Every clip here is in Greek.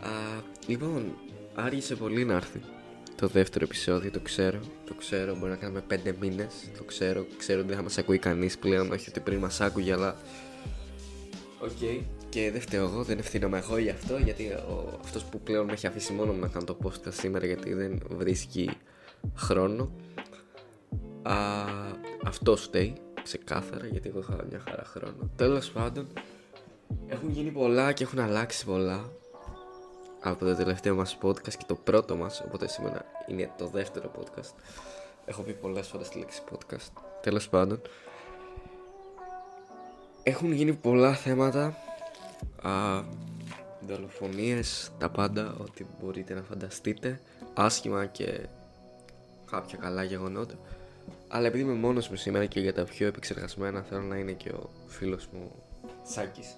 Α, λοιπόν, άργησε πολύ να έρθει το δεύτερο επεισόδιο, το ξέρω. Το ξέρω, μπορεί να κάνουμε πέντε μήνες. Το ξέρω, ξέρω ότι δεν θα μας ακούει κανείς πλέον. Όχι ότι πριν μας άκουγε, αλλά. OK. Okay. Και δεν φταίω εγώ, δεν ευθύνομαι εγώ γι' αυτό. Γιατί ο, αυτός που πλέον με έχει αφήσει μόνο να κάνω το podcast σήμερα, γιατί δεν βρίσκει χρόνο. Α, αυτό φταίει, ξεκάθαρα, γιατί εγώ είχα μια χαρά χρόνο. Τέλος πάντων, έχουν γίνει πολλά και έχουν αλλάξει πολλά από το τελευταίο μας podcast και το πρώτο μας οπότε σήμερα είναι το δεύτερο podcast. Έχω πει πολλές φορές τη λέξη podcast τέλος πάντων. Έχουν γίνει πολλά θέματα α, δολοφονίες, τα πάντα ό,τι μπορείτε να φανταστείτε. Άσχημα και κάποια καλά γεγονότα. Αλλά επειδή είμαι μόνος μου σήμερα και για τα πιο επεξεργασμένα θέλω να είναι και ο φίλος μου Σάκης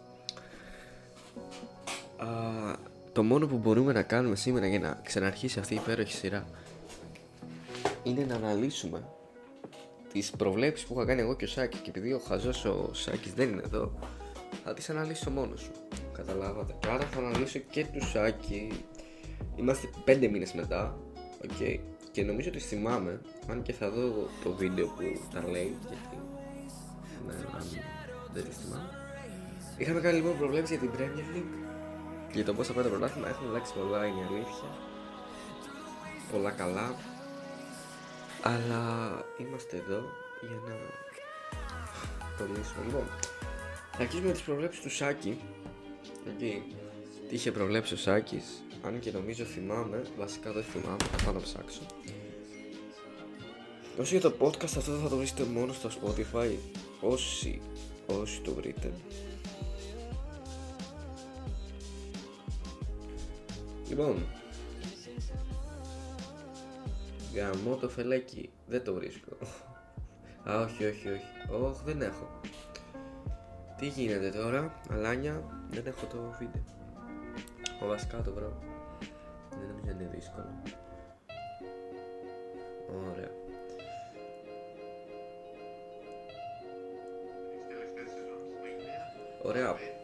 το μόνο που μπορούμε να κάνουμε σήμερα για να ξαναρχίσει αυτή η υπέροχη σειρά είναι να αναλύσουμε τις προβλέψεις που είχα κάνει εγώ και ο Σάκης. Και επειδή ο χαζός ο Σάκης δεν είναι εδώ θα τις αναλύσω μόνος σου. Καταλάβατε. Και άρα θα αναλύσω και του Σάκη. Είμαστε πέντε μήνες μετά okay. και νομίζω ότι θυμάμαι αν και θα δω το βίντεο που τα λέει γιατί ναι, αν δεν τη θυμάμαι. Είχαμε κάνει λοιπόν προβλέψεις για την Premier League για το πώ θα πάει το πρωτάθλημα έχουν αλλάξει πολλά, είναι η αλήθεια. Πολλά καλά. Αλλά είμαστε εδώ για να το λύσουμε. Λοιπόν, θα αρχίσουμε με τις προβλέψεις του Σάκη. Εκεί. Τι είχε προβλέψει ο Σάκης, αν και νομίζω θυμάμαι, βασικά δεν θυμάμαι, θα πάω να ψάξω. Όσο για το podcast αυτό θα το βρείτε μόνο στο Spotify όσοι, όσοι το βρείτε Λοιπόν, γαμώ το φελέκι, δεν το βρίσκω. Α, όχι, όχι, όχι. Όχι, δεν έχω. Τι γίνεται τώρα, αλάνια, δεν έχω το βίντεο. Ο βασικά το βρω. Δεν νομίζω είναι δύσκολο. Ωραία. Ωραία.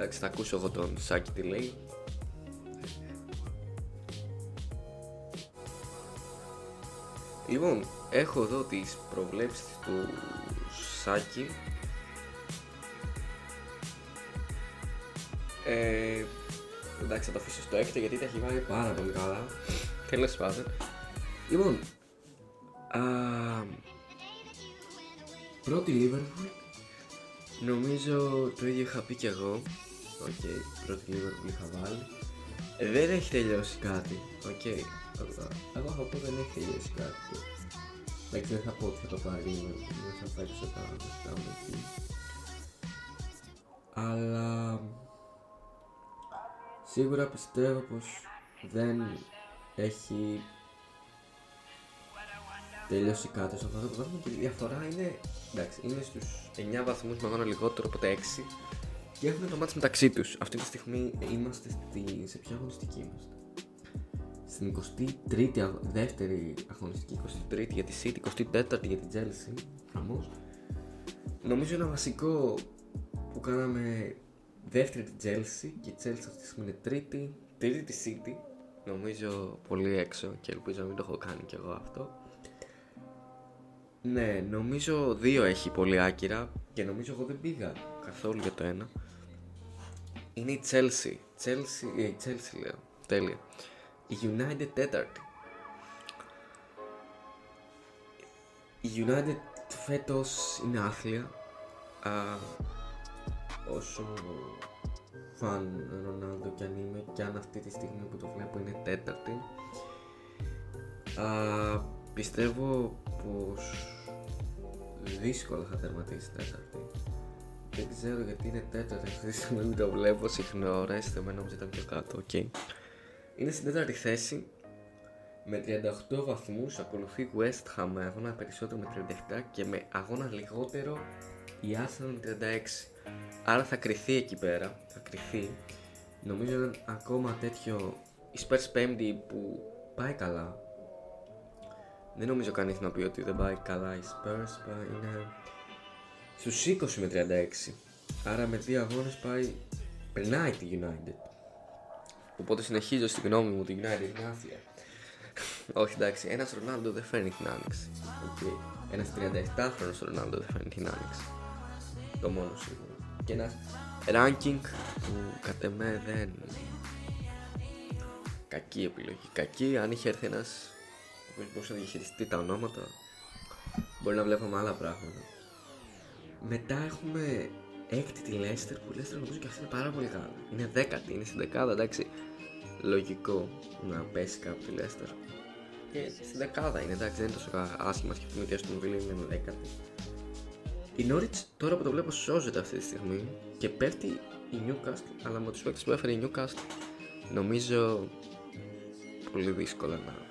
Εντάξει, θα ακούσω εγώ τον Σάκη τι λέει. Λοιπόν, έχω εδώ τις προβλέψεις του Σάκη. Ε, εντάξει, θα το αφήσω στο έκτο γιατί τα έχει βάλει πάρα πολύ καλά. Τέλος πάντων. Λοιπόν, α, πρώτη Liverpool. Νομίζω το ίδιο είχα πει κι εγώ OK, okay, πρώτη Liverpool είχα βάλει. Ε, δεν έχει τελειώσει κάτι. OK, okay. εγώ θα πω δεν έχει τελειώσει κάτι. Εντάξει, δεν θα πω ότι θα το πάρει δεν θα πάρει σε τα λεφτά μου εκεί. Αλλά σίγουρα πιστεύω πως δεν έχει τελειώσει κάτι στο αυτό το πράγμα και η διαφορά είναι, εντάξει, είναι στους 9 βαθμούς με αγώνα λιγότερο από τα 6 και έχουν το μάτς μεταξύ τους. Αυτή τη στιγμή είμαστε στη... σε ποια αγωνιστική είμαστε. Στην 23η δεύτερη αγωνιστική, 23η για τη City, 24η για την Chelsea. Χαμός. Νομίζω ένα βασικό που κάναμε δεύτερη την Chelsea και η Chelsea αυτή τη στιγμή είναι τρίτη. Τρίτη τη City. Νομίζω πολύ έξω και ελπίζω να μην το έχω κάνει κι εγώ αυτό. Ναι, νομίζω δύο έχει πολύ άκυρα και νομίζω εγώ δεν πήγα καθόλου για το ένα είναι η Chelsea. Chelsea, ε, η Chelsea λέω. Τέλεια. Η United τέταρτη. Η United φέτος είναι άθλια. Α, όσο φαν Ρονάλντο κι αν είμαι και αν αυτή τη στιγμή που το βλέπω είναι τέταρτη. Α, πιστεύω πως δύσκολα θα τερματίσει τέταρτη. Δεν ξέρω γιατί είναι τέταρτη αυτή τη στιγμή το βλέπω συχνά. Ωραίστε με νόμιζα ήταν πιο κάτω. Okay. Είναι στην τέταρτη θέση με 38 βαθμούς. Ακολουθεί West Ham με αγώνα περισσότερο με 37 και με αγώνα λιγότερο η Arsenal με 36. Άρα θα κρυθεί εκεί πέρα. Θα κρυθεί. Νομίζω είναι ακόμα τέτοιο. Η Spurs 5 που πάει καλά. Δεν νομίζω κανείς να πει ότι δεν πάει καλά η Spurs. Είναι στους 20 με 36. Άρα με δύο αγώνες πάει, περνάει τη United. Οπότε συνεχίζω στη γνώμη μου τη United είναι άθλια. Όχι εντάξει, ένας Ρονάλντο δεν φέρνει την άνοιξη. Okay. Ένας 37χρονο Ρονάλντο δεν φέρνει την άνοιξη. Το μόνο σίγουρο. Και ένας ranking που κατ' εμέ δεν. Κακή επιλογή. Κακή, αν είχε έρθει ένας που μπορούσε να διαχειριστεί τα ονόματα, μπορεί να βλέπαμε άλλα πράγματα. Μετά έχουμε έκτη τη Λέστερ που η Λέστερ νομίζω και αυτή είναι πάρα πολύ καλή. Είναι δέκατη, είναι στην δεκάδα, εντάξει. Λογικό να πέσει κάπου τη Λέστερ. Και στην δεκάδα είναι, εντάξει, δεν είναι τόσο άσχημα και πούμε και στον Βίλι είναι δέκατη. Η Νόριτ τώρα που το βλέπω σώζεται αυτή τη στιγμή και πέφτει η Newcastle, αλλά με τους παίκτες που έφερε η Newcastle νομίζω πολύ δύσκολα να,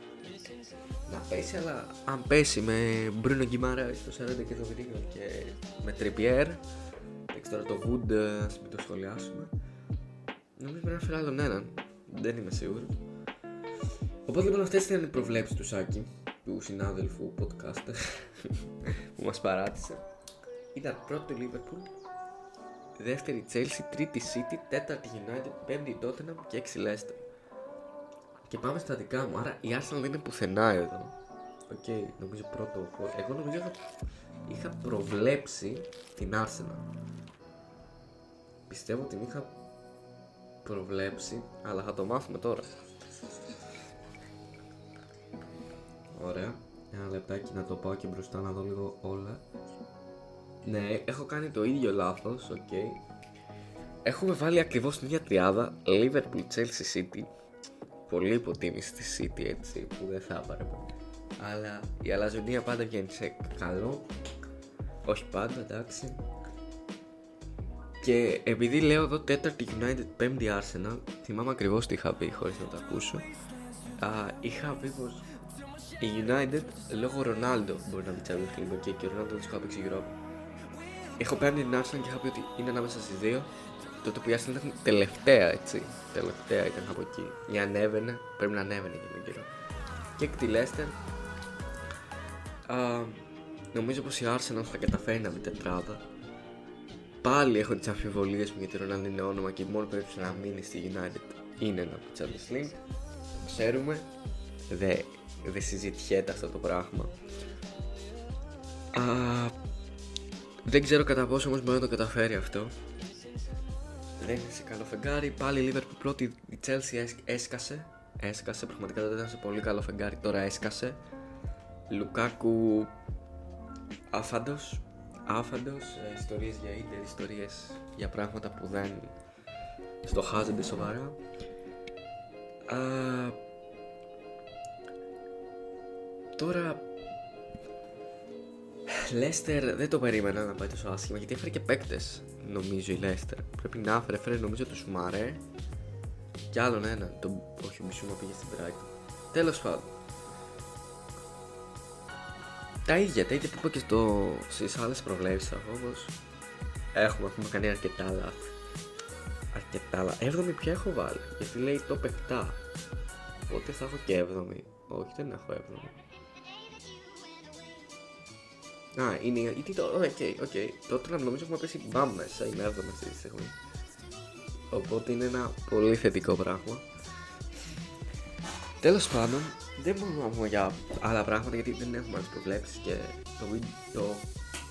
να πέσει. Αλλά αν πέσει με Μπρούνο Γκυμάρα στο 40 και το Βίντεο και με Τριπιέρ, εντάξει τώρα το Wood ας μην το σχολιάσουμε, νομίζω πρέπει να φέρει άλλον έναν. Δεν είμαι σίγουρος. Οπότε λοιπόν αυτές ήταν οι προβλέψεις του Σάκη, του συνάδελφου podcaster που μας παράτησε. Ήταν πρώτη Liverpool, δεύτερη Chelsea, τρίτη City, τέταρτη United, πέμπτη Tottenham και έξι Leicester. Και πάμε στα δικά μου, άρα η Arsenal δεν είναι πουθενά εδώ. OK, okay, νομίζω πρώτο. Εγώ νομίζω είχα, είχα προβλέψει την Arsenal. Πιστεύω ότι την είχα προβλέψει, αλλά θα το μάθουμε τώρα. Ωραία. Ένα λεπτάκι να το πάω και μπροστά να δω λίγο όλα. Ναι, έχω κάνει το ίδιο λάθος, OK. Okay. Έχουμε βάλει ακριβώς την ίδια τριάδα Liverpool, Chelsea, City. Πολύ υποτίμηση στη City έτσι που δεν θα έπρεπε. Αλλά η αλαζονία πάντα βγαίνει σε καλό. Όχι πάντα, εντάξει. Και επειδή λέω εδώ τέταρτη United, πέμπτη Arsenal, θυμάμαι ακριβώς τι είχα πει χωρίς να το ακούσω. Α, είχα πει πως η United λόγω Ρονάλντο μπορεί να μην λίγο και, και ο Ρονάλντο δεν τους είχα παίξει γύρω. Έχω παίρνει την Arsenal και είχα πει ότι είναι ανάμεσα στις δύο. Τότε που η Arsenal ήταν τελευταία έτσι. Τελευταία ήταν από εκεί. Η ανέβαινε, πρέπει να ανέβαινε για τον καιρό. Και εκ τη Leicester, νομίζω πως η Arsenal θα καταφέρει να μπει τετράδα. Πάλι έχω τις αμφιβολίες μου γιατί ο Ρονάλντο είναι όνομα και μόνο πρέπει να μείνει στη United είναι ένα από Champions League. Ξέρουμε, δεν δεν συζητιέται αυτό το πράγμα. Α, δεν ξέρω κατά πόσο όμως μπορεί να το καταφέρει αυτό. Δεν είναι σε καλό φεγγάρι. Πάλι η Liverpool πρώτη, η Chelsea έσκασε. Έσκασε, πραγματικά δεν ήταν σε πολύ καλό φεγγάρι, τώρα έσκασε. Λουκάκου άφαντος. Άφαντος, ε, ιστορίες για ίντερ, ιστορίες για πράγματα που δεν στοχάζονται σοβαρά. Τώρα Λέστερ δεν το περίμενα να πάει τόσο άσχημα γιατί έφερε και παίκτες. Νομίζω η Λέστερ. Πρέπει να έφερε, έφερε νομίζω το Σουμαρέ και άλλον ένα. Το... Όχι, ο Μπισούμα πήγε στην Brighton. Τέλος πάντων. Τα ίδια, τα ίδια που είπα και στο... στις άλλες προβλέψεις όπως έχουμε, έχουμε κάνει αρκετά λάθη. Αρκετά λάθη. Έβδομη πια έχω βάλει. Γιατί λέει το 7. Οπότε θα έχω και έβδομη. Όχι, δεν έχω έβδομη. Α, είναι η το. OK, OK. Tottenham νομίζω έχουμε πέσει μπαμ μέσα. Είναι έβδομη αυτή τη στιγμή. Οπότε είναι ένα πολύ θετικό πράγμα. Τέλος πάντων, δεν μπορούμε να πούμε για άλλα πράγματα γιατί δεν έχουμε άλλες προβλέψεις και το, το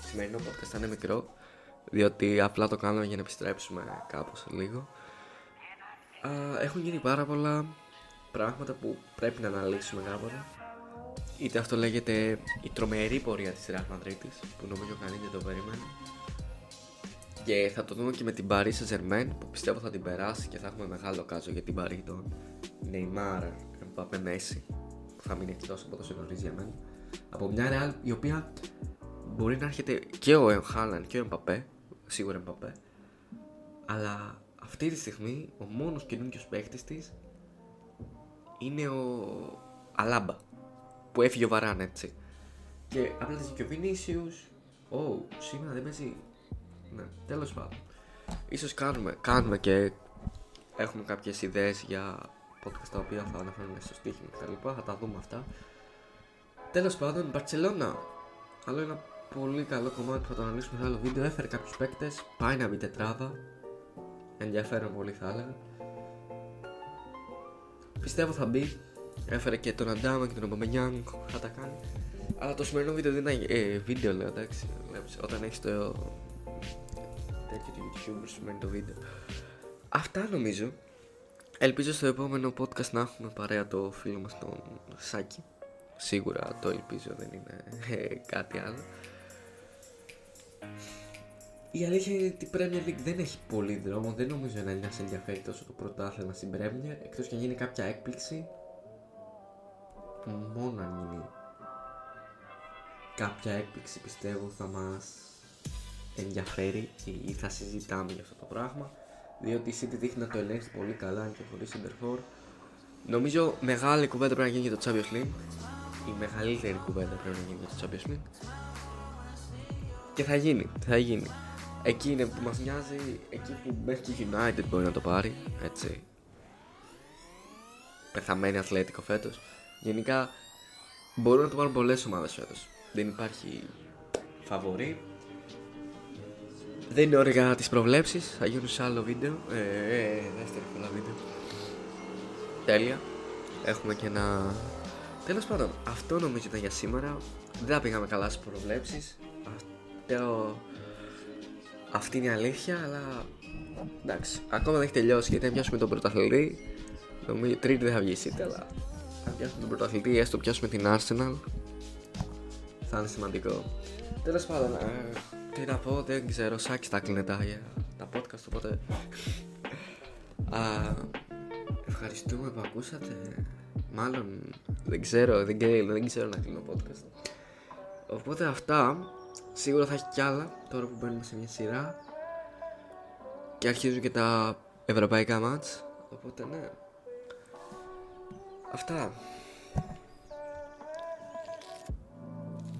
σημερινό podcast θα είναι μικρό. Διότι απλά το κάνουμε για να επιστρέψουμε κάπως λίγο. Α, έχουν γίνει πάρα πολλά πράγματα που πρέπει να αναλύσουμε κάποτε. Είτε αυτό λέγεται η τρομερή πορεία της Real Madrid που νομίζω κανείς δεν το περίμενε. Και θα το δούμε και με την Paris Saint-Germain που πιστεύω θα την περάσει και θα έχουμε μεγάλο κάζο για την Paris τον Neymar, Mbappé, Messi που θα μείνει εκτός από τόσο νωρίς για μένα. Από μια Real η οποία μπορεί να έρχεται και ο Haaland και ο Mbappé σίγουρα Mbappé αλλά αυτή τη στιγμή ο μόνος καινούργιος παίχτης της είναι ο Αλάμπα που έφυγε ο Βαράν έτσι. Και απλά τη και ο Βινίσιους. Ω, σήμερα δεν παίζει. Ναι, τέλος πάντων. σω κάνουμε, κάνουμε και έχουμε κάποιες ιδέες για podcast τα οποία θα αναφέρουμε στο στοίχημα κτλ. Θα τα δούμε αυτά. Τέλος πάντων, Μπαρσελόνα. Άλλο ένα πολύ καλό κομμάτι που θα το αναλύσουμε σε άλλο βίντεο. Έφερε κάποιους παίκτες, πάει να μπει τετράδα. Ενδιαφέρον πολύ θα έλεγα. Πιστεύω θα μπει. Έφερε και τον Αντάμα και τον Ομπαμενιάνγκ, θα τα κάνει. Αλλά το σημερινό βίντεο δεν είναι. Ε, βίντεο λέω εντάξει. Βλέπεις, όταν έχεις το. τέτοιο του YouTube σου μένει το βίντεο. Αυτά νομίζω. Ελπίζω στο επόμενο podcast να έχουμε παρέα το φίλο μας τον Σάκη. Σίγουρα το ελπίζω, δεν είναι ε, κάτι άλλο. Η αλήθεια είναι ότι η Premier League δεν έχει πολύ δρόμο. Δεν νομίζω να είναι ενδιαφέρει τόσο το πρωτάθλημα στην Premier. Εκτός και αν γίνει κάποια έκπληξη. Μόνο αν γίνει κάποια έκπληξη πιστεύω θα μας ενδιαφέρει ή θα συζητάμε για αυτό το πράγμα διότι η City δείχνει να το ελέγξει πολύ καλά και χωρίς Center Νομίζω μεγάλη κουβέντα πρέπει να γίνει για το Champions League. Η μεγαλύτερη κουβέντα πρέπει να γίνει για το Champions League. Και θα γίνει, θα γίνει. Εκεί είναι που μας νοιάζει εκεί που μέχρι και United μπορεί να το πάρει έτσι. Πεθαμένη αθλέτικο φέτος γενικά μπορούν να το πάρουν πολλές ομάδες φέτος δεν υπάρχει φαβορή. Δεν είναι ώρα για τις προβλέψεις, θα γίνουν σε άλλο βίντεο, ε, ε, δεύτερη φορά βίντεο. Τέλεια. Έχουμε και ένα... Τέλος πάντων, αυτό νομίζω ήταν για σήμερα. Δεν θα πήγαμε καλά στις προβλέψεις. Αυτό... Αυτή είναι η αλήθεια, αλλά εντάξει, ακόμα δεν έχει τελειώσει γιατί αν πιάσουμε τον πρωταθλητή, νομίζω τρίτη δεν θα βγει η αλλά αν πιάσουμε τον πρωταθλητή, έστω πιάσουμε την Arsenal, θα είναι σημαντικό. Τέλος πάντων, ε, τι να πω, δεν ξέρω, σάκι τα κλείνει τα, τα podcast, οπότε. Α, ευχαριστούμε που ακούσατε. Μάλλον δεν ξέρω, δεν, δεν ξέρω να κλείνω podcast. Οπότε αυτά, σίγουρα θα έχει κι άλλα τώρα που μπαίνουμε σε μια σειρά. Και αρχίζουν και τα ευρωπαϊκά μάτς. Οπότε ναι. Αυτά.